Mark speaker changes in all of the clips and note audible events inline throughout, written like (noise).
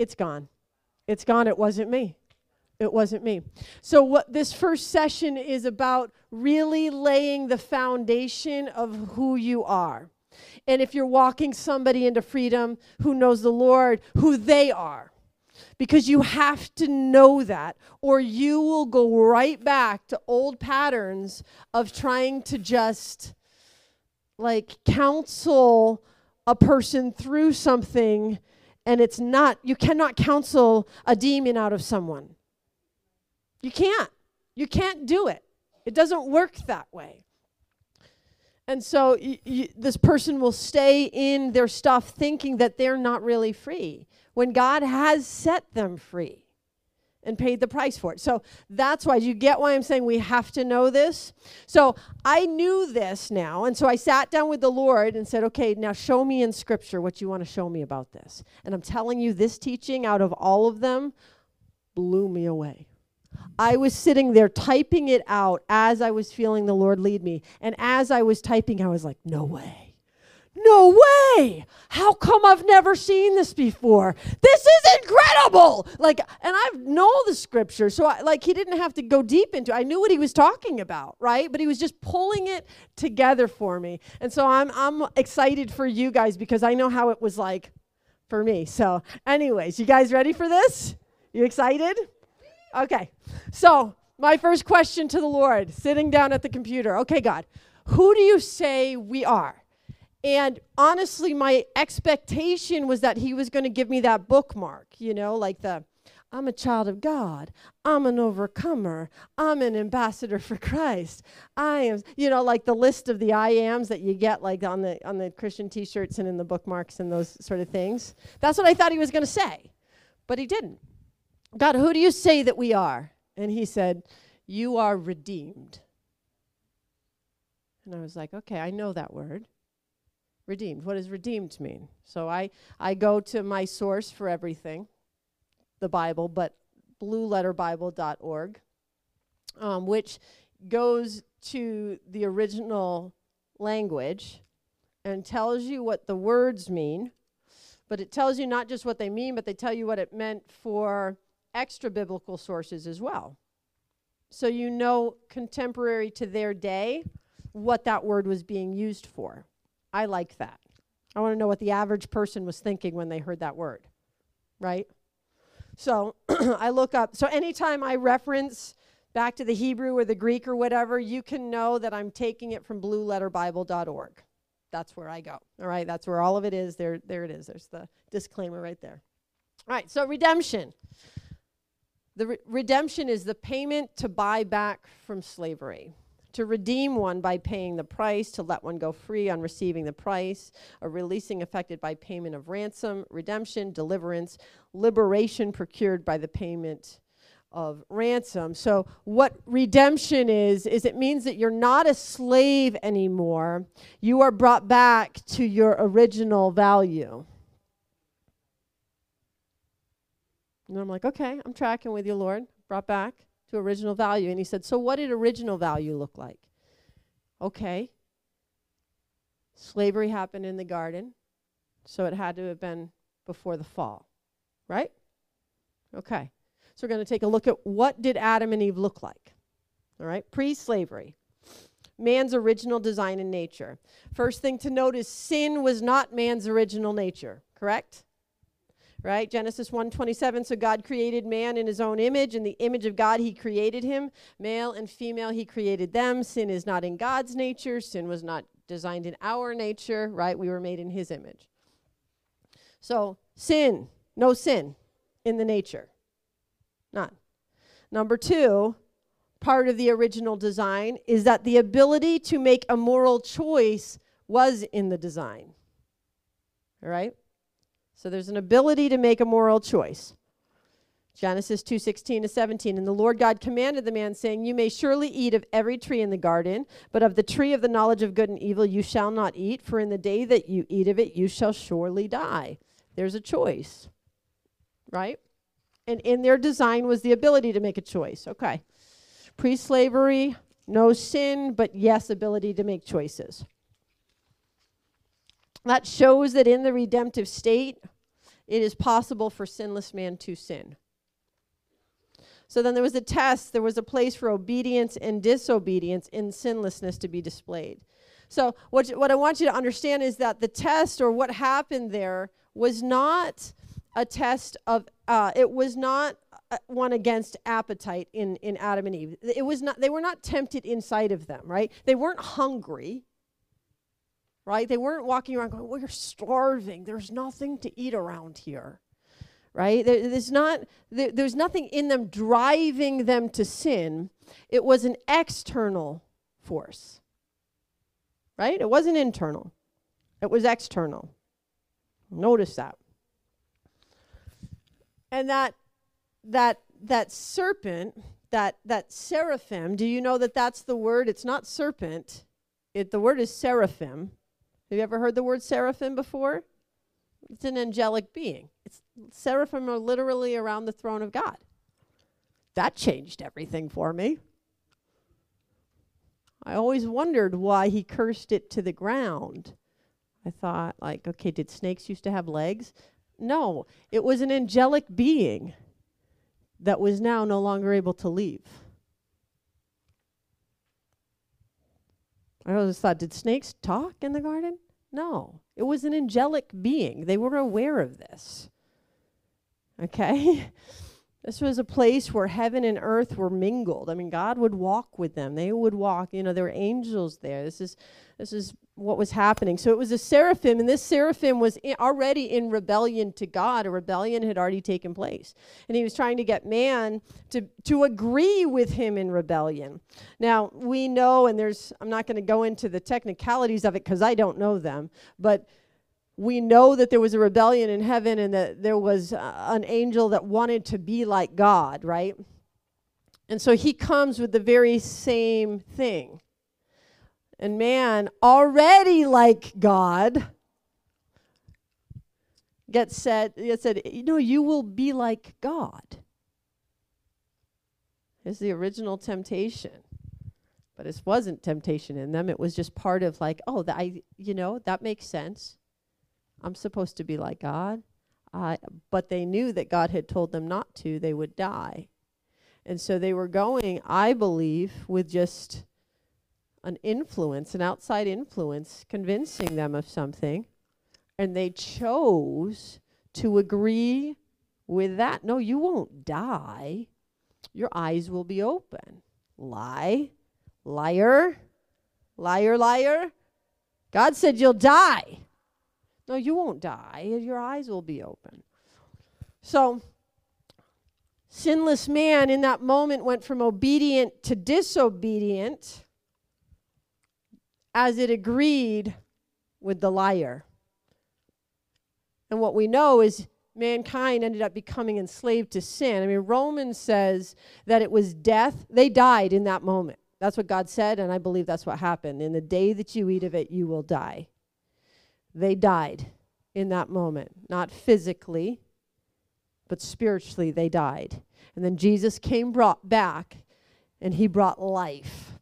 Speaker 1: it's gone. It's gone. It wasn't me. It wasn't me. So, what this first session is about really laying the foundation of who you are. And if you're walking somebody into freedom who knows the Lord, who they are. Because you have to know that, or you will go right back to old patterns of trying to just like counsel a person through something, and it's not, you cannot counsel a demon out of someone. You can't. You can't do it. It doesn't work that way. And so y- y- this person will stay in their stuff thinking that they're not really free when God has set them free and paid the price for it. So that's why you get why I'm saying we have to know this. So I knew this now, and so I sat down with the Lord and said, "Okay, now show me in scripture what you want to show me about this." And I'm telling you this teaching out of all of them blew me away. I was sitting there typing it out as I was feeling the Lord lead me. And as I was typing, I was like, "No way." No way! How come I've never seen this before? This is incredible! Like, and I know the scripture, so I, like he didn't have to go deep into. it. I knew what he was talking about, right? But he was just pulling it together for me, and so I'm I'm excited for you guys because I know how it was like for me. So, anyways, you guys ready for this? You excited? Okay. So, my first question to the Lord, sitting down at the computer. Okay, God, who do you say we are? And honestly, my expectation was that he was going to give me that bookmark, you know, like the I'm a child of God. I'm an overcomer. I'm an ambassador for Christ. I am, you know, like the list of the I ams that you get like on the on the Christian t-shirts and in the bookmarks and those sort of things. That's what I thought he was going to say. But he didn't. God, who do you say that we are? And he said, "You are redeemed." And I was like, "Okay, I know that word." Redeemed. What does redeemed mean? So I, I go to my source for everything, the Bible, but blueletterbible.org, um, which goes to the original language and tells you what the words mean, but it tells you not just what they mean, but they tell you what it meant for extra biblical sources as well. So you know contemporary to their day what that word was being used for. I like that. I want to know what the average person was thinking when they heard that word, right? So (clears throat) I look up. So anytime I reference back to the Hebrew or the Greek or whatever, you can know that I'm taking it from blueletterbible.org. That's where I go. All right, that's where all of it is. There, there it is. There's the disclaimer right there. All right, so redemption. The re- redemption is the payment to buy back from slavery to redeem one by paying the price, to let one go free on receiving the price, a releasing effected by payment of ransom, redemption, deliverance, liberation procured by the payment of ransom. So, what redemption is, is it means that you're not a slave anymore. You are brought back to your original value. And I'm like, okay, I'm tracking with you, Lord. Brought back to original value. And he said, So what did original value look like? Okay. Slavery happened in the garden, so it had to have been before the fall, right? Okay. So we're going to take a look at what did Adam and Eve look like? All right, pre-slavery. Man's original design and nature. First thing to note is sin was not man's original nature, correct? Right? Genesis 1.27 so god created man in his own image. In the image of god he created him. Male and female he created them. Sin is not in god's nature. Sin was not designed in our nature right? We were made in his image. So sin no sin in the nature. None. Number two part of the original design is that the ability to make a moral choice was in the design all right so there's an ability to make a moral choice. Genesis 2:16 to 17 and the Lord God commanded the man saying you may surely eat of every tree in the garden but of the tree of the knowledge of good and evil you shall not eat for in the day that you eat of it you shall surely die. There's a choice. Right? And in their design was the ability to make a choice. Okay. Pre-slavery, no sin, but yes ability to make choices. That shows that in the redemptive state, it is possible for sinless man to sin. So then there was a test, there was a place for obedience and disobedience in sinlessness to be displayed. So, what, what I want you to understand is that the test or what happened there was not a test of, uh, it was not uh, one against appetite in, in Adam and Eve. It was not, they were not tempted inside of them, right? They weren't hungry, right? They weren't walking around going, We're starving. There's nothing to eat around here, right? There, there's, not, there, there's nothing in them driving them to sin. It was an external force right? It wasn't internal, it was external. Notice that. And that that that serpent, that that seraphim, do you know that that's the word? It's not serpent. It the word is seraphim. Have you ever heard the word seraphim before? It's an angelic being. It's seraphim are literally around the throne of God. That changed everything for me. I always wondered why he cursed it to the ground. I thought, like, okay, did snakes used to have legs? No, it was an angelic being that was now no longer able to leave. I always thought, did snakes talk in the garden? No, it was an angelic being. They were aware of this. Okay? (laughs) This was a place where heaven and earth were mingled. I mean, God would walk with them. They would walk. You know, there were angels there. This is this is what was happening. So it was a seraphim, and this seraphim was already in rebellion to God. A rebellion had already taken place, and he was trying to get man to to agree with him in rebellion. Now we know, and there's I'm not going to go into the technicalities of it because I don't know them, but we know that there was a rebellion in heaven and that there was uh, an angel that wanted to be like God, right? And so he comes with the very same thing. And man, already like God, gets said, it said, you know, you will be like God. Is the original temptation. But it wasn't temptation in them. It was just part of like, oh, that I, you know, that makes sense. I'm supposed to be like God. Uh, but they knew that God had told them not to, they would die. And so they were going, I believe, with just an influence, an outside influence, convincing them of something. And they chose to agree with that. No, you won't die. Your eyes will be open. Lie. Liar. Liar, liar. God said you'll die. No, you won't die. Your eyes will be open. So, sinless man in that moment went from obedient to disobedient as it agreed with the liar. And what we know is mankind ended up becoming enslaved to sin. I mean, Romans says that it was death. They died in that moment. That's what God said, and I believe that's what happened. In the day that you eat of it, you will die. They died in that moment, not physically, but spiritually, they died. And then Jesus came brought back and he brought life.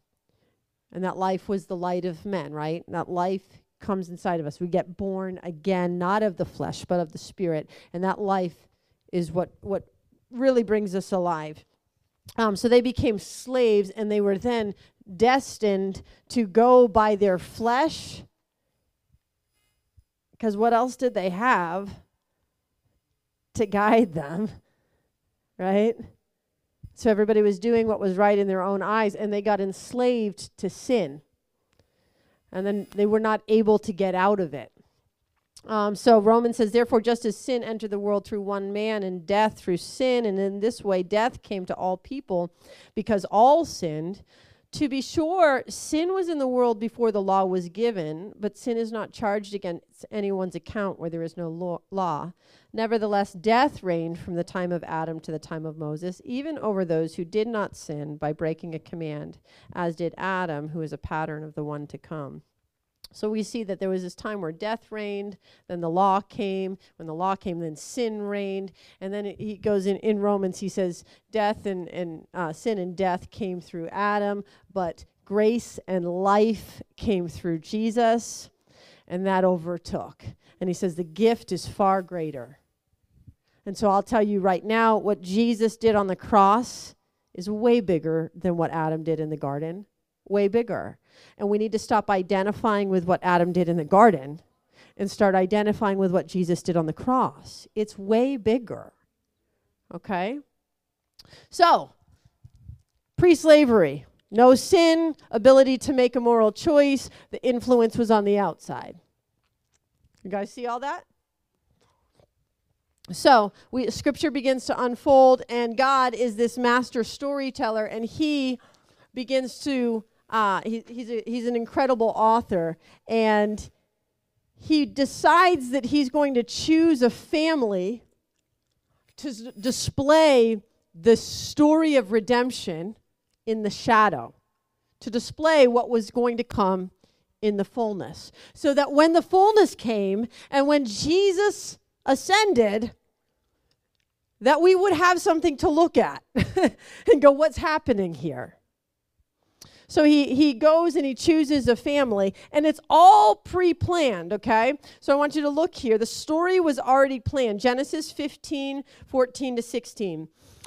Speaker 1: And that life was the light of men, right? And that life comes inside of us. We get born again, not of the flesh, but of the spirit. And that life is what, what really brings us alive. Um, so they became slaves and they were then destined to go by their flesh because what else did they have to guide them? (laughs) Right? So everybody was doing what was right in their own eyes, and they got enslaved to sin. And then they were not able to get out of it. Um, so Romans says, therefore, just as sin entered the world through one man, and death through sin, and in this way death came to all people because all sinned. To be sure, sin was in the world before the law was given, but sin is not charged against anyone's account where there is no law. Nevertheless, death reigned from the time of Adam to the time of Moses, even over those who did not sin by breaking a command, as did Adam, who is a pattern of the one to come. So we see that there was this time where death reigned, then the law came. When the law came, then sin reigned. And then it, he goes in, in Romans, he says, death and, and uh, sin and death came through Adam, but grace and life came through Jesus, and that overtook. And he says, the gift is far greater. And so I'll tell you right now what Jesus did on the cross is way bigger than what Adam did in the garden. Way bigger. And we need to stop identifying with what Adam did in the garden and start identifying with what Jesus did on the cross. It's way bigger. Okay? So, pre slavery, no sin, ability to make a moral choice, the influence was on the outside. You guys see all that? So, we, scripture begins to unfold, and God is this master storyteller, and He begins to, uh, he, he's, a, he's an incredible author, and he decides that he's going to choose a family to s- display the story of redemption in the shadow, to display what was going to come in the fullness. So that when the fullness came and when Jesus ascended, that we would have something to look at (laughs) and go, what's happening here? So he, he goes and he chooses a family, and it's all pre planned, okay? So I want you to look here. The story was already planned Genesis 15, 14 to 16.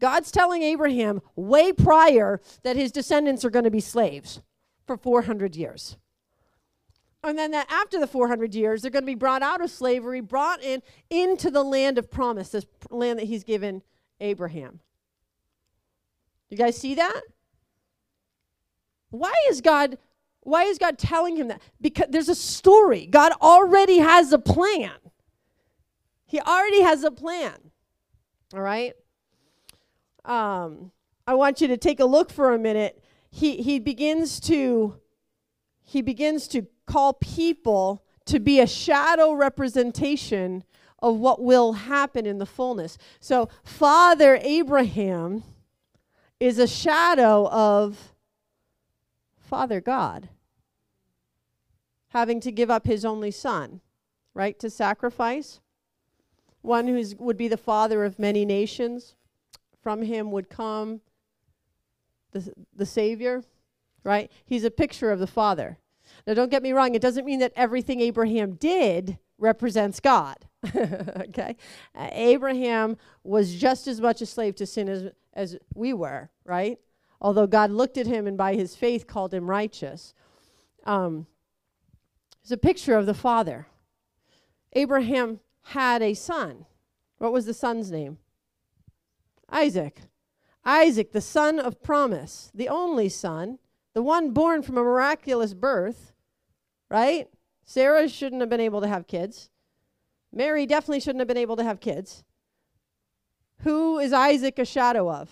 Speaker 1: God's telling Abraham way prior that his descendants are going to be slaves for 400 years. And then that after the 400 years, they're going to be brought out of slavery, brought in into the land of promise, this land that he's given Abraham. You guys see that? Why is God why is God telling him that? Because there's a story. God already has a plan. He already has a plan. All right? Um, I want you to take a look for a minute. He, he begins to he begins to call people to be a shadow representation of what will happen in the fullness. So Father Abraham is a shadow of Father God having to give up his only son, right, to sacrifice. One who would be the father of many nations from him would come the, the Savior, right? He's a picture of the Father. Now, don't get me wrong, it doesn't mean that everything Abraham did represents God. (laughs) okay? Uh, Abraham was just as much a slave to sin as, as we were, right? Although God looked at him and by his faith called him righteous. Um, it's a picture of the Father. Abraham had a son. What was the son's name? Isaac. Isaac, the son of promise, the only son, the one born from a miraculous birth, right? Sarah shouldn't have been able to have kids. Mary definitely shouldn't have been able to have kids. Who is Isaac a shadow of?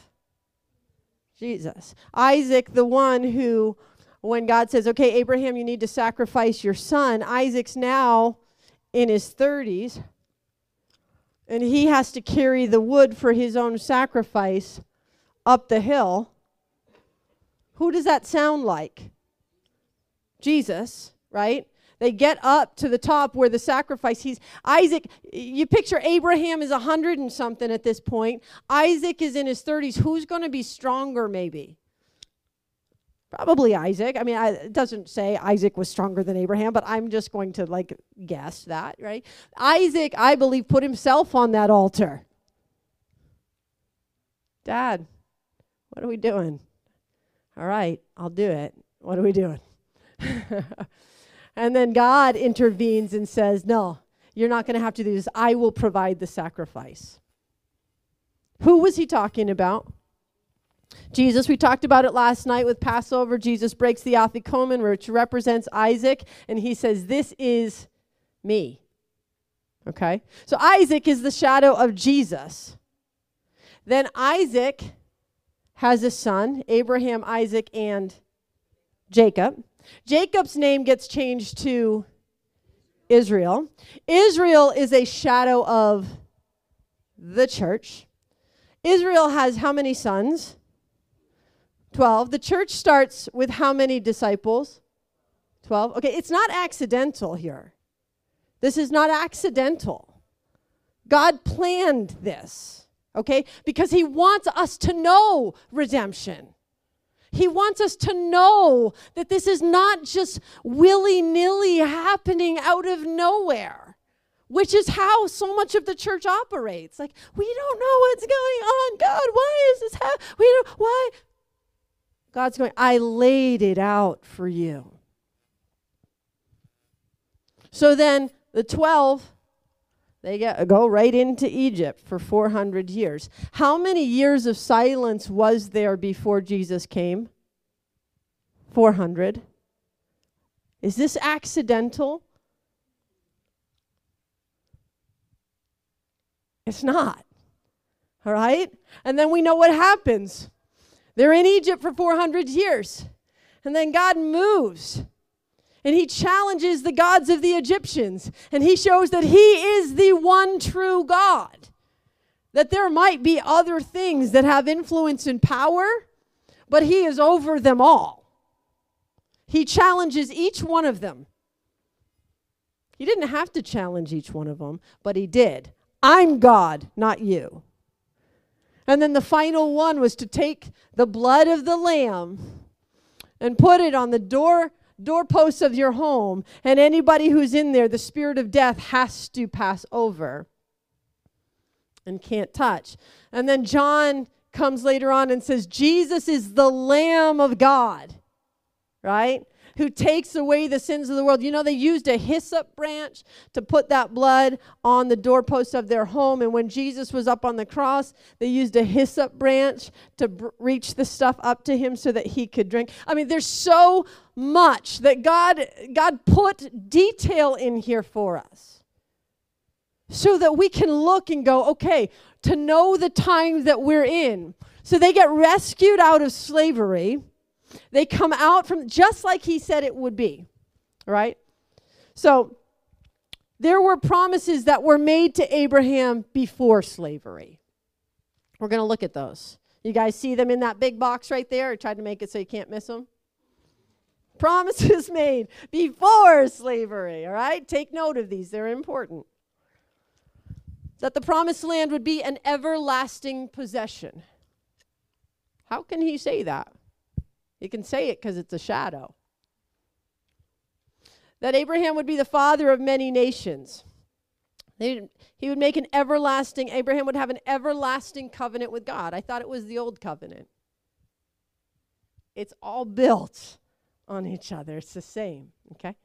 Speaker 1: Jesus. Isaac, the one who, when God says, okay, Abraham, you need to sacrifice your son, Isaac's now in his 30s and he has to carry the wood for his own sacrifice up the hill. Who does that sound like? Jesus, right? They get up to the top where the sacrifice he's Isaac you picture Abraham is a 100 and something at this point. Isaac is in his 30s. Who's going to be stronger maybe? Probably Isaac. I mean, I, it doesn't say Isaac was stronger than Abraham, but I'm just going to like guess that, right? Isaac, I believe, put himself on that altar. Dad, what are we doing? All right, I'll do it. What are we doing? (laughs) and then God intervenes and says, No, you're not going to have to do this. I will provide the sacrifice. Who was he talking about? Jesus, we talked about it last night with Passover. Jesus breaks the afikomen, which represents Isaac, and he says, This is me. Okay? So Isaac is the shadow of Jesus. Then Isaac has a son, Abraham, Isaac, and Jacob. Jacob's name gets changed to Israel. Israel is a shadow of the church. Israel has how many sons? 12. The church starts with how many disciples? 12. Okay, it's not accidental here. This is not accidental. God planned this, okay? Because He wants us to know redemption. He wants us to know that this is not just willy nilly happening out of nowhere, which is how so much of the church operates. Like, we don't know what's going on. God, why is this happening? We don't, why? God's going, I laid it out for you. So then the 12 they get, go right into Egypt for 400 years. How many years of silence was there before Jesus came? 400. Is this accidental? It's not. All right? And then we know what happens. They're in Egypt for 400 years. And then God moves and he challenges the gods of the Egyptians. And he shows that he is the one true God. That there might be other things that have influence and power, but he is over them all. He challenges each one of them. He didn't have to challenge each one of them, but he did. I'm God, not you. And then the final one was to take the blood of the lamb and put it on the door doorposts of your home, and anybody who's in there, the spirit of death has to pass over and can't touch. And then John comes later on and says, Jesus is the Lamb of God, right? Who takes away the sins of the world. You know, they used a hyssop branch to put that blood on the doorpost of their home. And when Jesus was up on the cross, they used a hyssop branch to br- reach the stuff up to him so that he could drink. I mean, there's so much that God, God put detail in here for us so that we can look and go, okay, to know the time that we're in. So they get rescued out of slavery they come out from just like he said it would be, right? So there were promises that were made to Abraham before slavery. We're going to look at those. You guys see them in that big box right there? I tried to make it so you can't miss them. Promises (laughs) made before slavery, all right? Take note of these, they're important. That the promised land would be an everlasting possession. How can he say that? You can say it because it's a shadow. That Abraham would be the father of many nations. They, he would make an everlasting, Abraham would have an everlasting covenant with God. I thought it was the old covenant. It's all built on each other, it's the same, okay?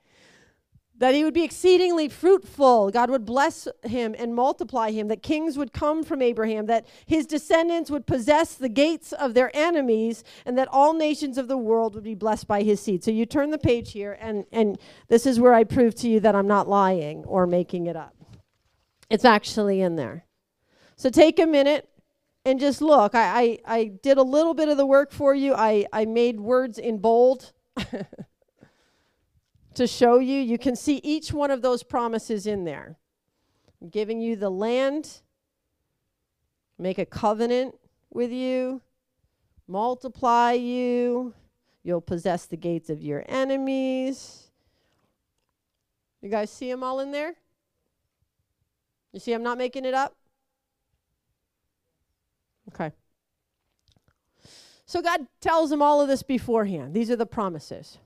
Speaker 1: That he would be exceedingly fruitful. God would bless him and multiply him, that kings would come from Abraham, that his descendants would possess the gates of their enemies, and that all nations of the world would be blessed by his seed. So you turn the page here, and, and this is where I prove to you that I'm not lying or making it up. It's actually in there. So take a minute and just look. I, I, I did a little bit of the work for you, I, I made words in bold. (laughs) to show you. You can see each one of those promises in there. I'm giving you the land, make a covenant with you, multiply you, you'll possess the gates of your enemies. You guys see them all in there? You see, I'm not making it up? Okay. So God tells them all of this beforehand. These are the promises.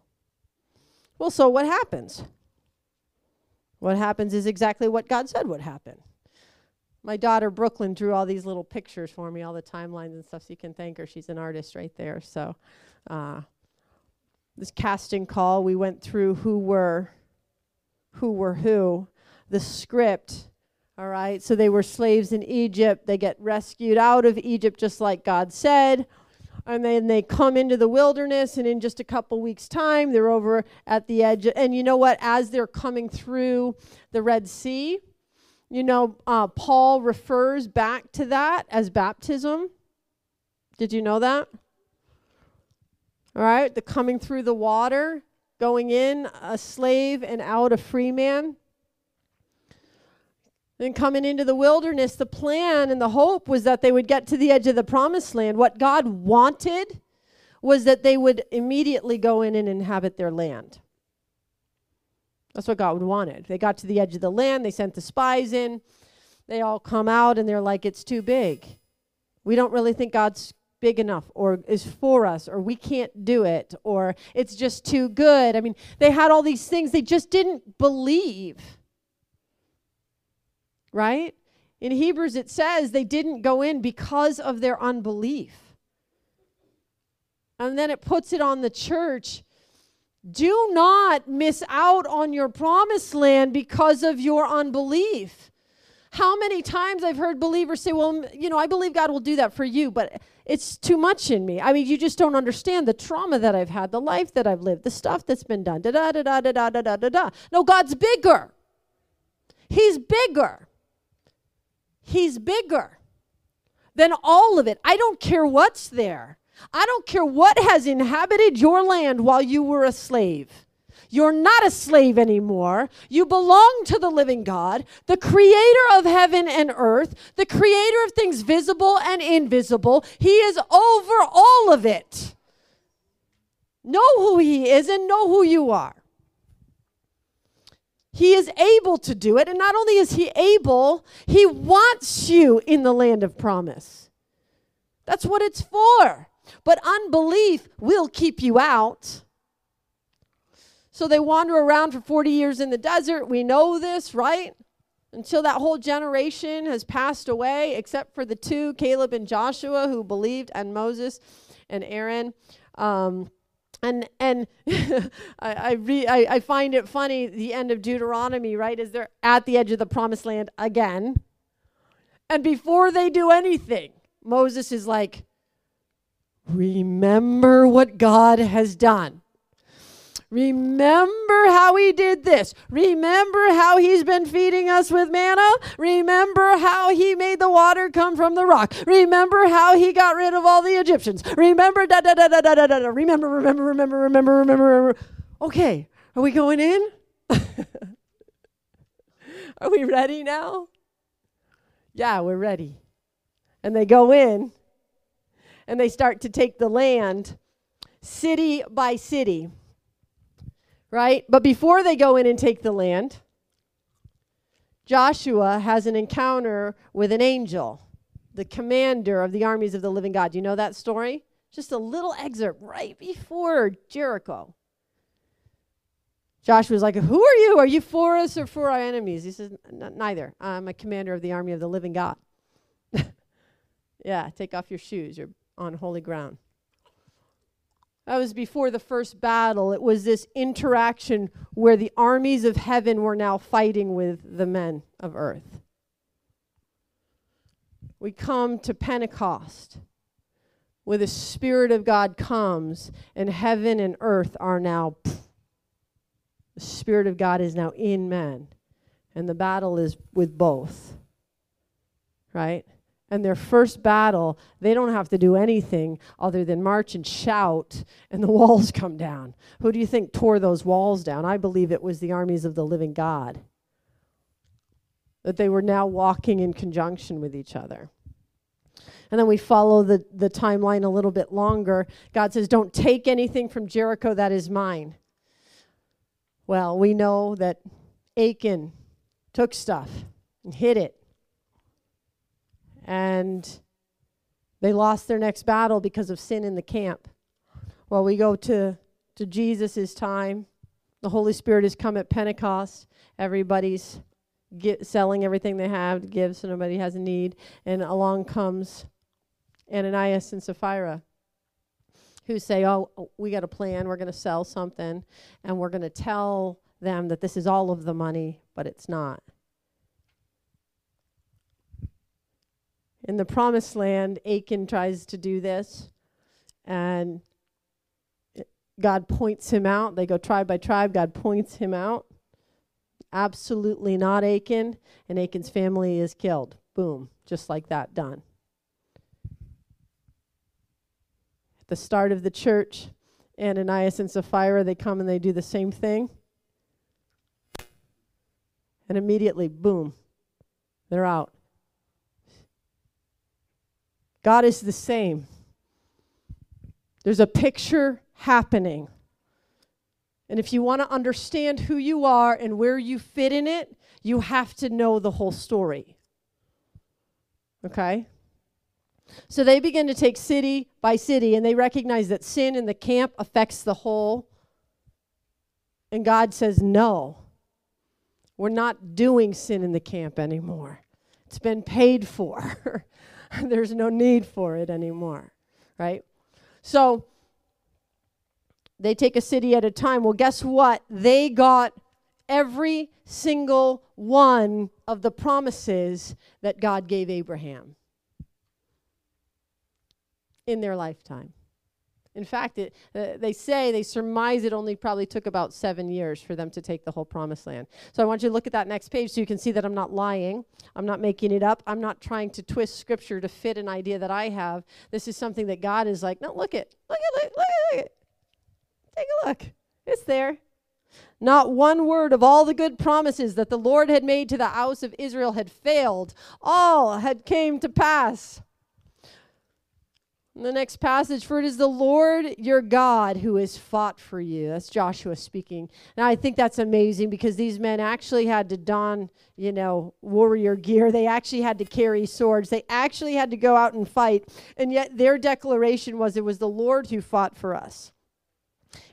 Speaker 1: Well, so what happens? What happens is exactly what God said would happen. My daughter Brooklyn drew all these little pictures for me, all the timelines and stuff. So you can thank her; she's an artist right there. So, uh, this casting call, we went through who were, who were who, the script. All right, so they were slaves in Egypt. They get rescued out of Egypt, just like God said and then they come into the wilderness and in just a couple weeks time they're over at the edge. And you know what? As they're coming through the red sea you know uh, paul refers back to that as baptism. Did you know that? All right the coming through the water going in a slave and out a free man Then coming into the wilderness, the plan and the hope was that they would get to the edge of the promised land. What God wanted was that they would immediately go in and inhabit their land. That's what God wanted. They got to the edge of the land, they sent the spies in. They all come out and they're like, it's too big. We don't really think God's big enough or is for us or we can't do it or it's just too good. I mean, they had all these things they just didn't believe. Right? In Hebrews, it says they didn't go in because of their unbelief. And then it puts it on the church. Do not miss out on your promised land because of your unbelief. How many times I've heard believers say, Well, you know, I believe God will do that for you, but it's too much in me. I mean, you just don't understand the trauma that I've had, the life that I've lived, the stuff that's been done. Da da da da da da da da da. No, God's bigger. He's bigger. He's bigger than all of it. I don't care what's there. I don't care what has inhabited your land while you were a slave. You're not a slave anymore. You belong to the living God, the creator of heaven and earth, the creator of things visible and invisible. He is over all of it. Know who He is and know who you are. He is able to do it. And not only is He able, He wants you in the land of promise. That's what it's for. But unbelief will keep you out. So they wander around for 40 years in the desert. We know this, right? Until that whole generation has passed away, except for the two, Caleb and Joshua, who believed, and Moses and Aaron. Um, and and (laughs) I I, re, I I find it funny the end of Deuteronomy, right? Is they're at the edge of the promised land again. And before they do anything, Moses is like, Remember what God has done. Remember how he did this. Remember how he's been feeding us with manna. Remember how he made the water come from the rock. Remember how he got rid of all the Egyptians. Remember da da da da da da da. Remember, remember, remember, remember, remember, remember. Okay, are we going in? (laughs) are we ready now? Yeah, we're ready. And they go in and they start to take the land city by city right? But before they go in and take the land, Joshua has an encounter with an angel, the commander of the armies of the living God. Do you know that story? Just a little excerpt right before Jericho. Joshua's like, Who are you? Are you for us or for our enemies? He says, Neither. I'm a commander of the army of the living God. (laughs) yeah, take off your shoes. You're on holy ground. That was before the first battle. It was this interaction where the armies of heaven were now fighting with the men of earth. We come to Pentecost where the Spirit of God comes and heaven and earth are now. The Spirit of God is now in men. And the battle is with both. Right? And their first battle, they don't have to do anything other than march and shout, and the (laughs) walls come down. Who do you think tore those walls down? I believe it was the armies of the living God. That they were now walking in conjunction with each other. And then we follow the, the timeline a little bit longer. God says, Don't take anything from Jericho that is mine. Well, we know that Achan took stuff and hid it and they lost their next battle because of sin in the camp. Well, we go to, to Jesus' time. The Holy Spirit has come at Pentecost. Everybody's get, selling everything they have to give so nobody has a need. And along comes Ananias and Sapphira who say, Oh, we got a plan. We're going to sell something. And we're going to tell them that this is all of the money, but it's not. In the promised land, Achan tries to do this, and God points him out. They go tribe by tribe. God points him out. Absolutely not Achan, and Achan's family is killed. Boom, just like that, done. At the start of the church, Ananias and Sapphira, they come and they do the same thing. And immediately, boom, They're out. God is the same. There's a picture happening. And if you want to understand who you are and where you fit in it, you have to know the whole story. Okay? So they begin to take city by city and they recognize that sin in the camp affects the whole. And God says, No, we're not doing sin in the camp anymore. It's been paid for. (laughs) (laughs) There's no need for it anymore, right? So they take a city at a time. Well, guess what? They got every single one of the promises that God gave Abraham in their lifetime. In fact, it, uh, they say, they surmise it only probably took about seven years for them to take the whole promised land. So I want you to look at that next page so you can see that I'm not lying. I'm not making it up. I'm not trying to twist scripture to fit an idea that I have. This is something that God is like, no, look it. Look at it. Look at it. Take a look. It's there. Not one word of all the good promises that the Lord had made to the house of Israel had failed. All had came to pass. The next passage, for it is the Lord your God who has fought for you. That's Joshua speaking. Now, I think that's amazing because these men actually had to don, you know, warrior gear. They actually had to carry swords. They actually had to go out and fight. And yet, their declaration was it was the Lord who fought for us.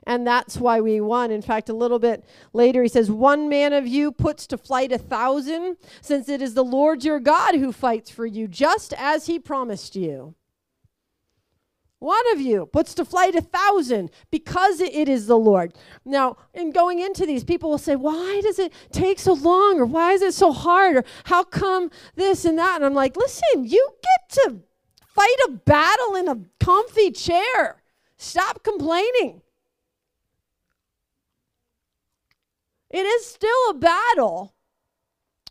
Speaker 1: And that's why we won. In fact, a little bit later, he says, One man of you puts to flight a thousand, since it is the Lord your God who fights for you, just as he promised you. One of you puts to flight a thousand because it is the Lord. Now, in going into these, people will say, Why does it take so long? Or why is it so hard? Or how come this and that? And I'm like, Listen, you get to fight a battle in a comfy chair. Stop complaining. It is still a battle.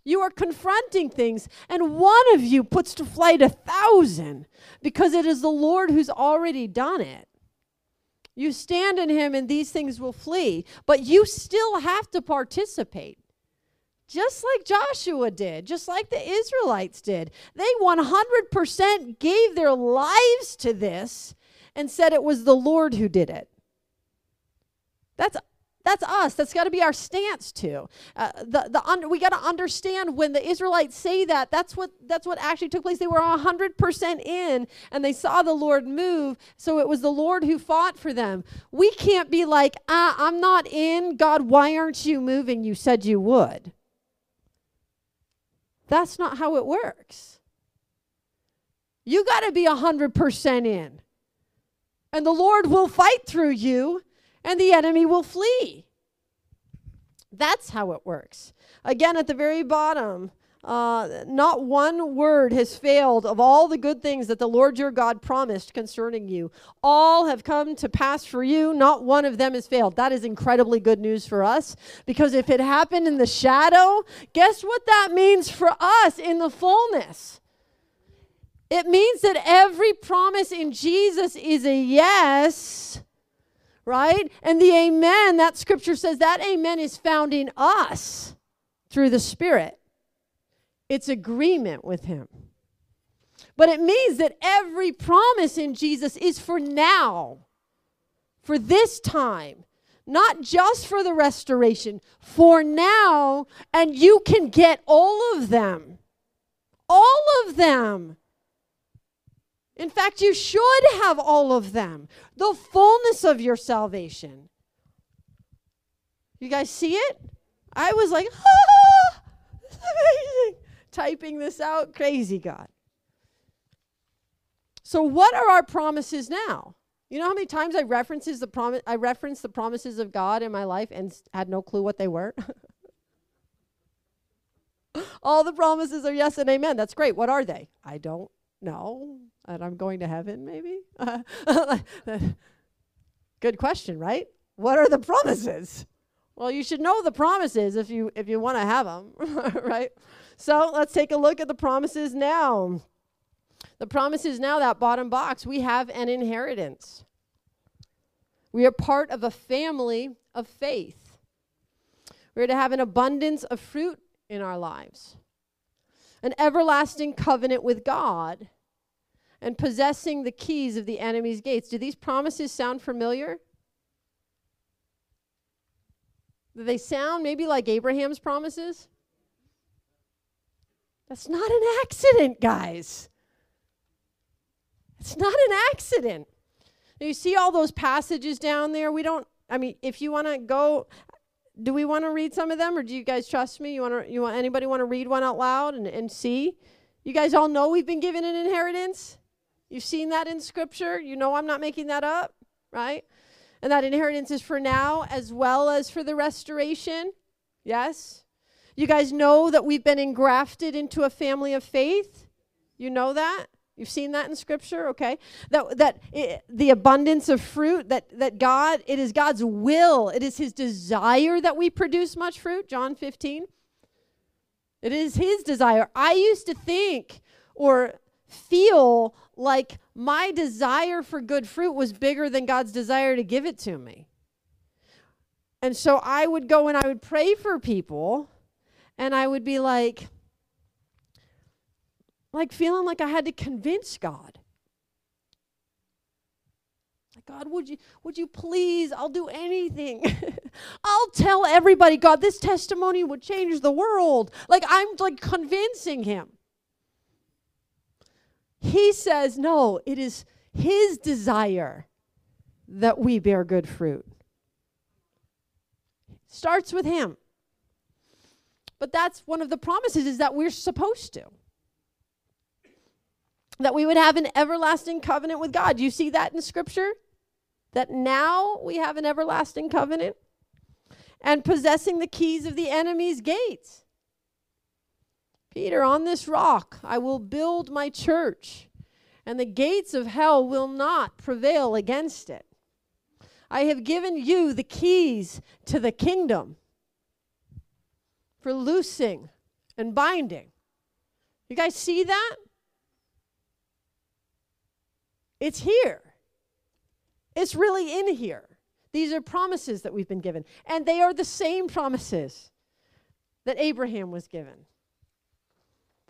Speaker 1: You are confronting things, and one of you puts to flight a thousand because it is the Lord who's already done it. You stand in Him, and these things will flee, but you still have to participate. Just like Joshua did, just like the Israelites did. They 100% gave their lives to this and said it was the Lord who did it. That's that's us. That's got to be our stance too. Uh, the the we got to understand when the Israelites say that. That's what that's what actually took place. They were hundred percent in, and they saw the Lord move. So it was the Lord who fought for them. We can't be like, ah, I'm not in. God, why aren't you moving? You said you would. That's not how it works. You got to be hundred percent in, and the Lord will fight through you and the enemy will flee. That's how it works. Again, at the very bottom, uh, not one word has failed of all the good things that the Lord your God promised concerning you. All have come to pass for you. Not one of them has failed. That is incredibly good news for us because if it happened in the shadow, guess what that means for us in the fullness? It means that every promise in Jesus is a yes right? And the amen, that scripture says that amen is found in us through the Spirit. It's agreement with Him. But it means that every promise in Jesus is for now, for this time, not just for the restoration, for now, and you can get all of them. All of them. In fact, you should have all of them, the fullness of your salvation. You guys see it? I was like, ah, this (laughs) amazing. Typing this out, crazy God. So, what are our promises now? You know how many times I references the promise I referenced the promises of God in my life and had no clue what they were? (laughs) All the promises are yes and amen. That's great. What are they? I don't know and I'm going to heaven, maybe? (laughs) Good question, right? What are the promises? Well, you should know the promises if you if you want to have them, (laughs) right? So let's take a look at the promises now. The promises now, that bottom box, we have an inheritance. We are part of a family of faith. We're to have an abundance of fruit in our lives. an everlasting covenant with God, and possessing the keys of the enemy's gates. Do these promises sound familiar? Do they sound maybe like Abraham's promises? That's not an accident, guys. It's not an accident. You see all those passages down there? We don't, I mean, if you want to go, do we want to read some of them or do you guys trust me? You want to, you want, anybody want to read one out loud and, and see? You guys all know we've been given an inheritance? You've seen that in scripture. You know I'm not making that up, right? And that inheritance is for now as well as for the restoration. Yes? You guys know that we've been engrafted into a family of faith? You know that? You've seen that in scripture, okay? That that it, the abundance of fruit that that God it is God's will, it is his desire that we produce much fruit, John 15. It is his desire. I used to think or feel like my desire for good fruit was bigger than God's desire to give it to me. And so I would go and I would pray for people and I would be like like feeling like I had to convince God. Like, God, would you would you please? I'll do anything. (laughs) I'll tell everybody, God, this testimony would change the world. Like I'm like convincing him. He says, no, it is his desire that we bear good fruit. Starts with him. But that's one of the promises is that we're supposed to that we would have an everlasting covenant with God. You see that in Scripture? That now we have an everlasting covenant and possessing the keys of the enemy's gates. Peter, on this rock I will build my church, and the gates of hell will not prevail against it. I have given you the keys to the kingdom for loosing and binding. You guys see that? It's here. It's really in here. These are promises that we've been given. And they are the same promises that Abraham was given.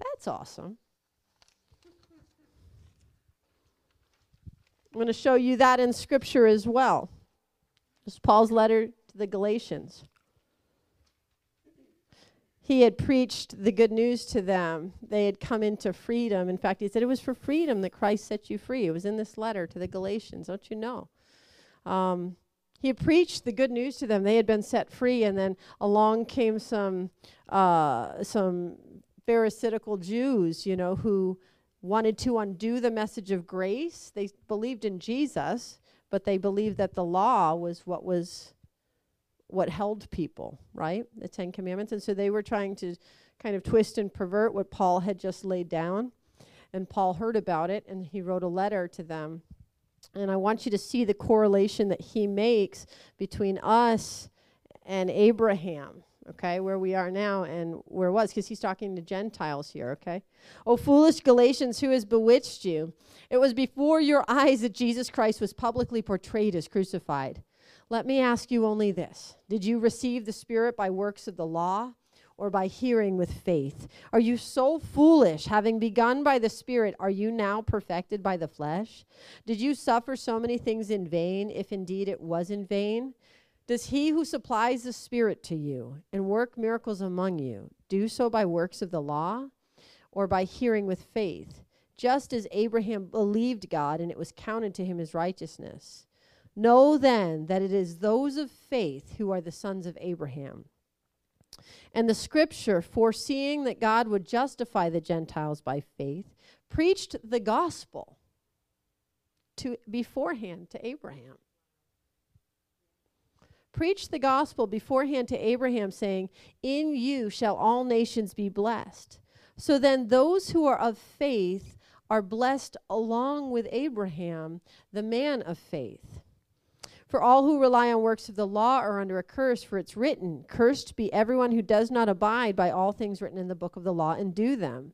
Speaker 1: That's awesome. I'm going to show you that in Scripture as well. Is Paul's letter to the Galatians he had preached the good news to them. They had come into freedom. In fact, he said it was for freedom that Christ set you free. It was in this letter to the Galatians, don't you know? Um, he had preached the good news to them. They had been set free, and then along came some uh, some Pharisaical Jews, you know, who wanted to undo the message of grace. They believed in Jesus, but they believed that the law was what was what held people, right? The Ten Commandments. And so they were trying to kind of twist and pervert what Paul had just laid down. And Paul heard about it and he wrote a letter to them. And I want you to see the correlation that he makes between us and Abraham, okay, where we are now and where was, because he's talking to Gentiles here, okay? Oh, foolish Galatians, who has bewitched you? It was before your eyes that Jesus Christ was publicly portrayed as crucified. Let me ask you only this Did you receive the Spirit by works of the law or by hearing with faith? Are you so foolish? Having begun by the Spirit, are you now perfected by the flesh? Did you suffer so many things in vain, if indeed it was in vain? Does he who supplies the Spirit to you and work miracles among you do so by works of the law or by hearing with faith? Just as Abraham believed God and it was counted to him as righteousness. Know then that it is those of faith who are the sons of Abraham. And the scripture, foreseeing that God would justify the Gentiles by faith, preached the gospel to beforehand to Abraham. Preached the gospel beforehand to Abraham, saying, In you shall all nations be blessed. So then, those who are of faith are blessed along with Abraham, the man of faith. For all who rely on works of the law are under a curse, for it's written, Cursed be everyone who does not abide by all things written in the book of the law and do them.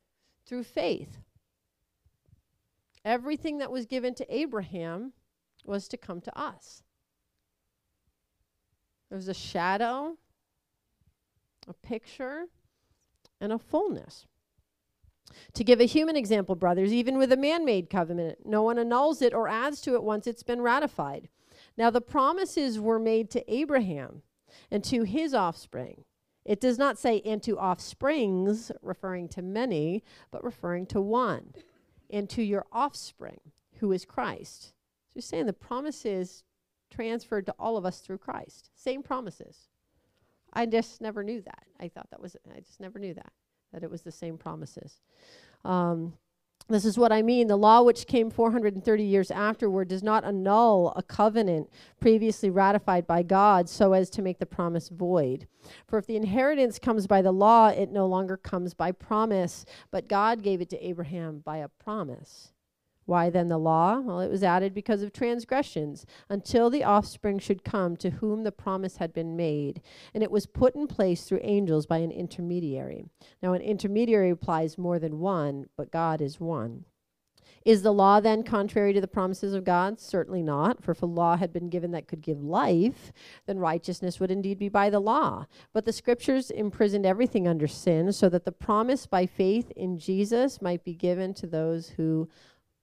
Speaker 1: through faith. Everything that was given to Abraham was to come to us. There was a shadow, a picture, and a fullness. To give a human example, brothers, even with a man made covenant, no one annuls it or adds to it once it's been ratified. Now, the promises were made to Abraham and to his offspring. It does not say, into offsprings, referring to many, but referring to one, and to your offspring, who is Christ. So he's saying the promises transferred to all of us through Christ. Same promises. I just never knew that. I thought that was, I just never knew that, that it was the same promises. Um, this is what I mean. The law, which came 430 years afterward, does not annul a covenant previously ratified by God so as to make the promise void. For if the inheritance comes by the law, it no longer comes by promise, but God gave it to Abraham by a promise. Why then the law? Well, it was added because of transgressions, until the offspring should come to whom the promise had been made. And it was put in place through angels by an intermediary. Now, an intermediary applies more than one, but God is one. Is the law then contrary to the promises of God? Certainly not. For if a law had been given that could give life, then righteousness would indeed be by the law. But the scriptures imprisoned everything under sin, so that the promise by faith in Jesus might be given to those who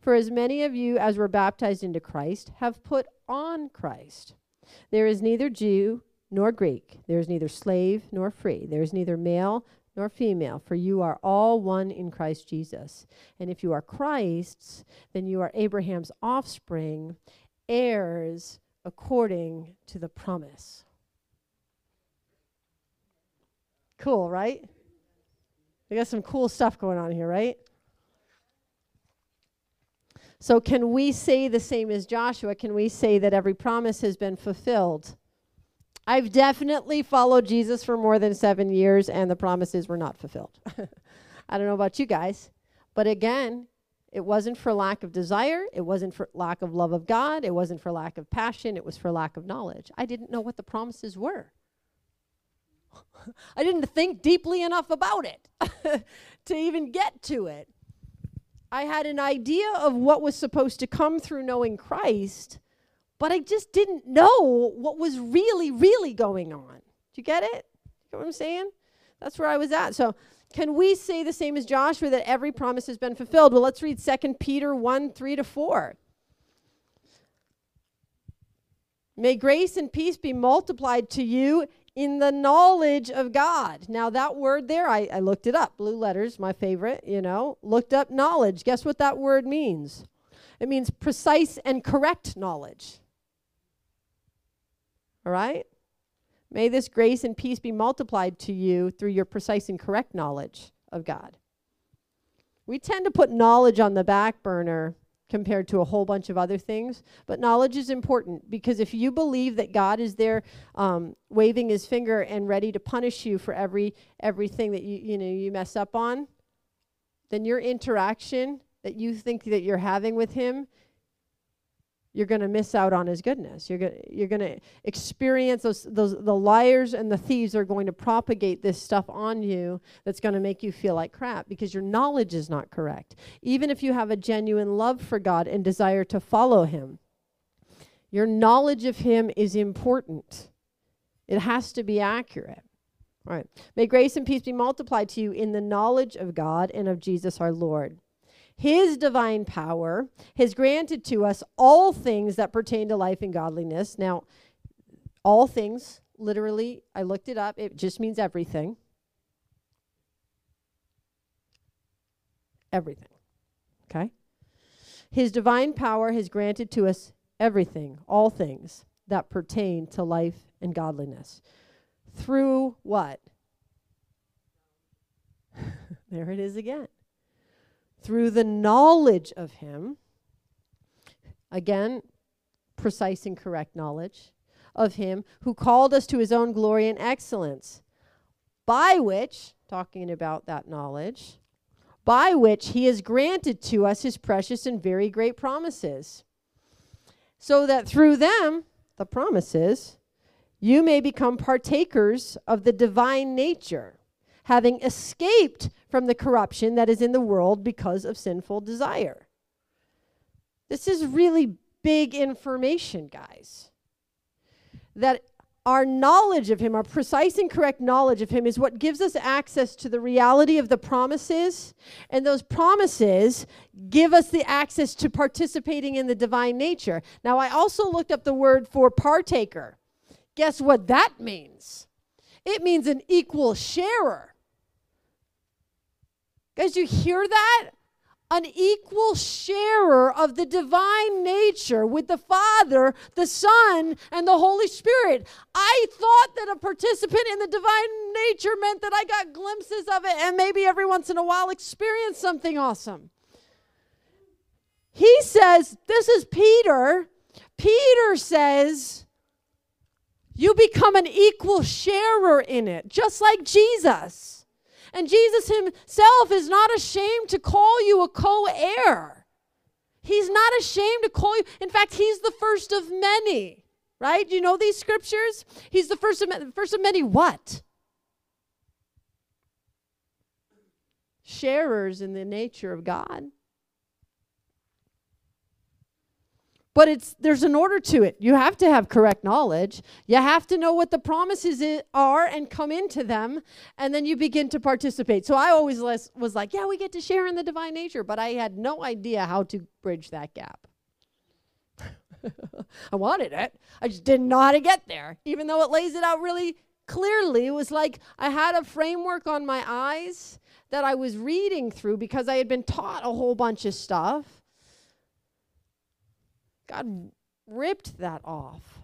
Speaker 1: For as many of you as were baptized into Christ have put on Christ. There is neither Jew nor Greek, there is neither slave nor free, there is neither male nor female, for you are all one in Christ Jesus. And if you are Christ's, then you are Abraham's offspring, heirs according to the promise. Cool, right? We got some cool stuff going on here, right? So, can we say the same as Joshua? Can we say that every promise has been fulfilled? I've definitely followed Jesus for more than seven years, and the promises were not fulfilled. (laughs) I don't know about you guys, but again, it wasn't for lack of desire, it wasn't for lack of love of God, it wasn't for lack of passion, it was for lack of knowledge. I didn't know what the promises were. (laughs) I didn't think deeply enough about it (laughs) to even get to it. I had an idea of what was supposed to come through knowing Christ, but I just didn't know what was really, really going on. Do you get it? You get what I'm saying? That's where I was at. So, can we say the same as Joshua that every promise has been fulfilled? Well, let's read 2 Peter 1 3 to 4. May grace and peace be multiplied to you in the knowledge of God. Now, that word there, I, I looked it up. Blue letters, my favorite, you know. Looked up knowledge. Guess what that word means? It means precise and correct knowledge. All right? May this grace and peace be multiplied to you through your precise and correct knowledge of God. We tend to put knowledge on the back burner compared to a whole bunch of other things. But knowledge is important because if you believe that God is there um, waving his finger and ready to punish you for every everything that you you know you mess up on, then your interaction that you think that you're having with him you're going to miss out on his goodness. You're going you're going to experience those those the liars and the thieves are going to propagate this stuff on you that's going to make you feel like crap because your knowledge is not correct. Even if you have a genuine love for God and desire to follow him, your knowledge of him is important. It has to be accurate. All right. May grace and peace be multiplied to you in the knowledge of God and of Jesus our Lord his divine power has granted to us all things that pertain to life and godliness. Now, all things, literally, I looked it up, it just means everything. Everything. Okay? His divine power has granted to us everything, all things that pertain to life and godliness. Through what? (laughs) there it is again. Through the knowledge of Him, again, precise and correct knowledge of Him who called us to His own glory and excellence, by which, talking about that knowledge, by which He has granted to us His precious and very great promises, so that through them, the promises, you may become partakers of the divine nature having escaped from the corruption that is in the world because of sinful desire. This is really big information, guys. That our knowledge of Him, our precise and correct knowledge of Him, is what gives us access to the reality of the promises. And those promises give us the access to participating in the divine nature. Now, I also looked up the word for partaker. Guess what that means? It means an equal sharer. Guys, you hear that? An equal sharer of the divine nature with the Father, the Son, and the Holy Spirit. I thought that a participant in the divine nature meant that I got glimpses of it and maybe every once in a while experience something awesome. He says, This is Peter. Peter says, You become an equal sharer in it, just like Jesus. And Jesus himself is not ashamed to call you a co heir. He's not ashamed to call you. In fact, he's the first of many, right? Do you know these scriptures? He's the first of, many. first of many what? Sharers in the nature of God. But it's there's an order to it. You have to have correct knowledge. You have to know what the promises are and come into them, and then you begin to participate. So I always was like, yeah, we get to share in the divine nature, but I had no idea how to bridge that gap. (laughs) I wanted it. I just didn't know how to get there, even though it lays it out really clearly. It was like I had a framework on my eyes that I was reading through because I had been taught a whole bunch of stuff God ripped that off.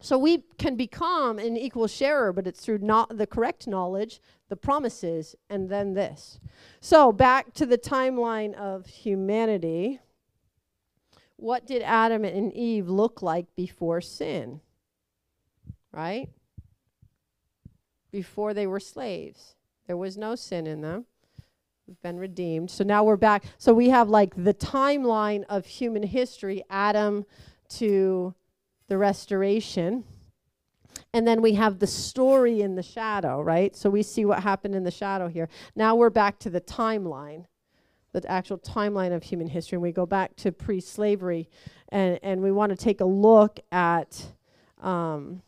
Speaker 1: So we can become an equal sharer, but it's through not the correct knowledge, the promises, and then this. So back to the timeline of humanity. What did Adam and Eve look like before sin? Right? Before they were slaves. There was no sin in them. We've been redeemed. So now we're back. So we have like the timeline of human history, Adam to the restoration. And then we have the story in the shadow, right? So we see what happened in the shadow here. Now we're back to the timeline, the actual timeline of human history. And we go back to pre slavery and, and we want to take a look at. Um,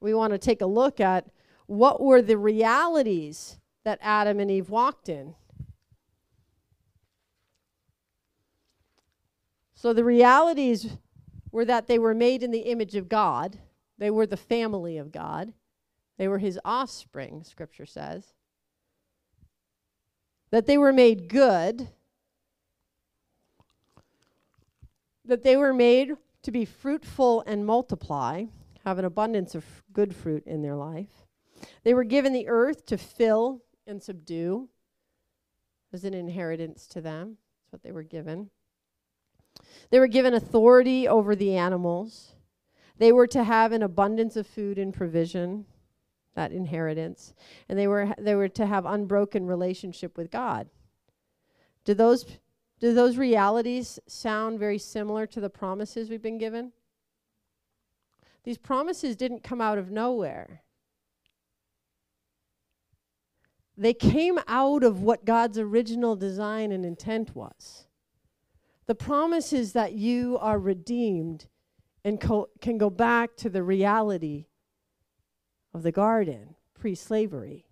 Speaker 1: we want to take a look at what were the realities that Adam and Eve walked in. So the realities were that they were made in the image of God, they were the family of God, they were his offspring, scripture says. That they were made good, that they were made to be fruitful and multiply, have an abundance of good fruit in their life. They were given the earth to fill and subdue as an inheritance to them. That's what they were given. They were given authority over the animals. They were to have an abundance of food and provision, that inheritance, and they were they were to have unbroken relationship with God. Do those do those realities sound very similar to the promises we've been given? These promises didn't come out of nowhere. They came out of what God's original design and intent was. The promise is that you are redeemed and co- can go back to the reality of the garden pre slavery.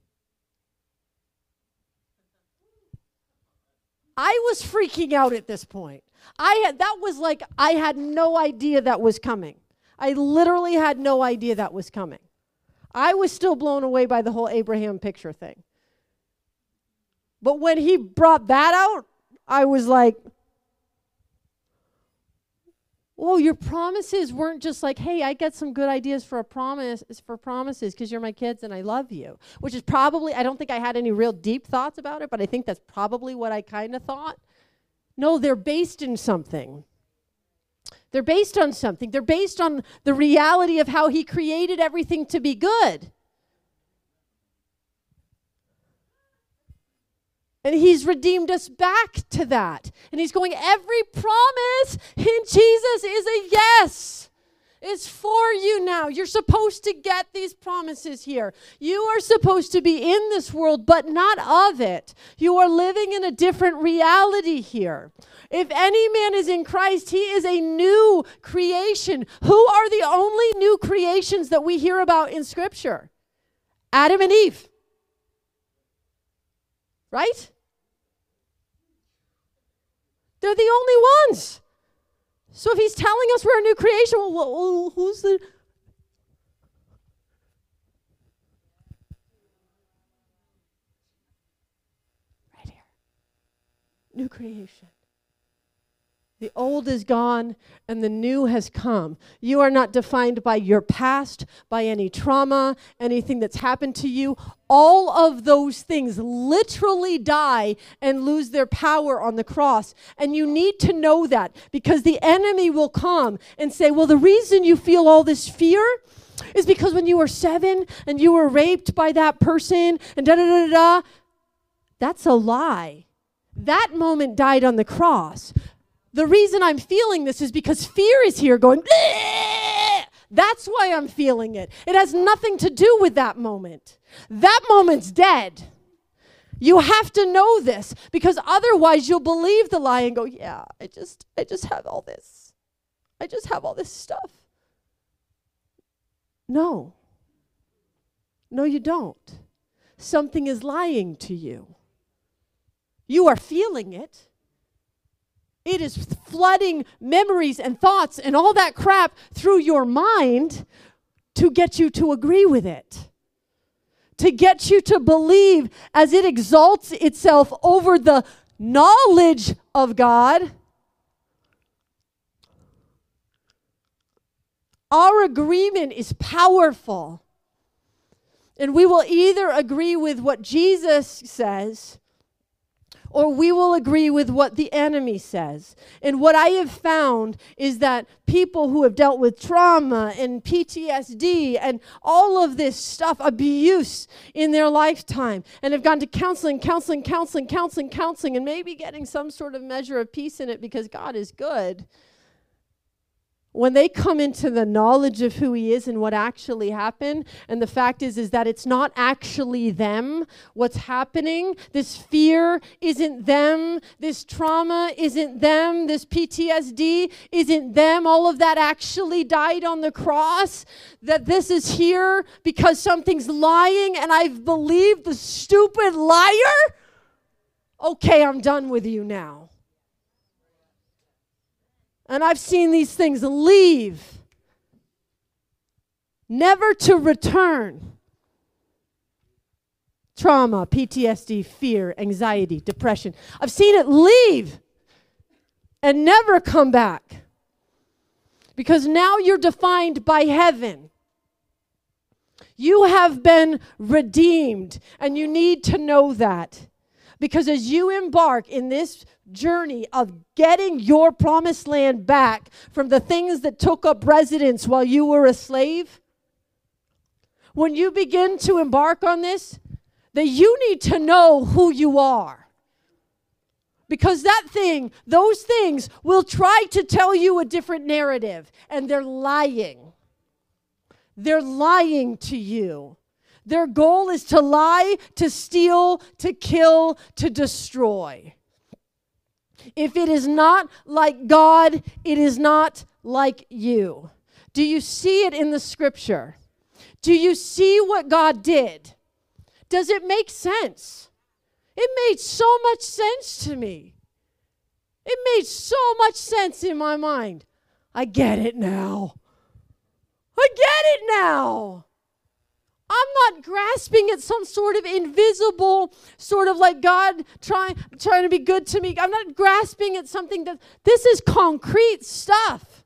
Speaker 1: I was freaking out at this point. I had that was like I had no idea that was coming. I literally had no idea that was coming. I was still blown away by the whole Abraham picture thing. But when he brought that out, I was like, Oh, your promises weren't just like, hey, I got some good ideas for a promise for promises because you're my kids and I love you. Which is probably I don't think I had any real deep thoughts about it, but I think that's probably what I kind of thought. No, they're based in something. They're based on something. They're based on the reality of how he created everything to be good. And he's redeemed us back to that. And he's going, every promise in Jesus is a yes. It's for you now. You're supposed to get these promises here. You are supposed to be in this world, but not of it. You are living in a different reality here. If any man is in Christ, he is a new creation. Who are the only new creations that we hear about in Scripture? Adam and Eve. Right? They're the only ones. So if he's telling us we're a new creation, well, well who's the. Right here. New creation. The old is gone and the new has come. You are not defined by your past, by any trauma, anything that's happened to you. All of those things literally die and lose their power on the cross. And you need to know that because the enemy will come and say, Well, the reason you feel all this fear is because when you were seven and you were raped by that person and da da da da. da. That's a lie. That moment died on the cross. The reason I'm feeling this is because fear is here going, Bleh! that's why I'm feeling it. It has nothing to do with that moment. That moment's dead. You have to know this because otherwise you'll believe the lie and go, "Yeah, I just I just have all this. I just have all this stuff." No. No you don't. Something is lying to you. You are feeling it. It is flooding memories and thoughts and all that crap through your mind to get you to agree with it. To get you to believe as it exalts itself over the knowledge of God. Our agreement is powerful. And we will either agree with what Jesus says or we will agree with what the enemy says. And what I have found is that people who have dealt with trauma and PTSD and all of this stuff, abuse in their lifetime, and have gone to counseling, counseling, counseling, counseling, counseling, and maybe getting some sort of measure of peace in it because God is good when they come into the knowledge of who he is and what actually happened and the fact is is that it's not actually them what's happening. This fear isn't them. This trauma isn't them. This PTSD isn't them. All of that actually died on the cross. That this is here because something's lying and I've believed the stupid liar? Okay I'm done with you now and I've seen these things leave, never to return. Trauma, PTSD, fear, anxiety, depression. I've seen it leave and never come back. Because now you're defined by heaven. You have been redeemed, and you need to know that. Because as you embark in this journey of getting your promised land back from the things that took up residence while you were a slave, when you begin to embark on this, that you need to know who you are. Because that thing, those things will try to tell you a different narrative, and they're lying. They're lying to you. Their goal is to lie, to steal, to kill, to destroy. If it is not like God, it is not like you. Do you see it in the scripture? Do you see what God did? Does it make sense? It made so much sense to me. It made so much sense in my mind. I get it now. I get it now. I'm not grasping at some sort of invisible, sort of like God trying trying to be good to me. I'm not grasping at something that this is concrete stuff.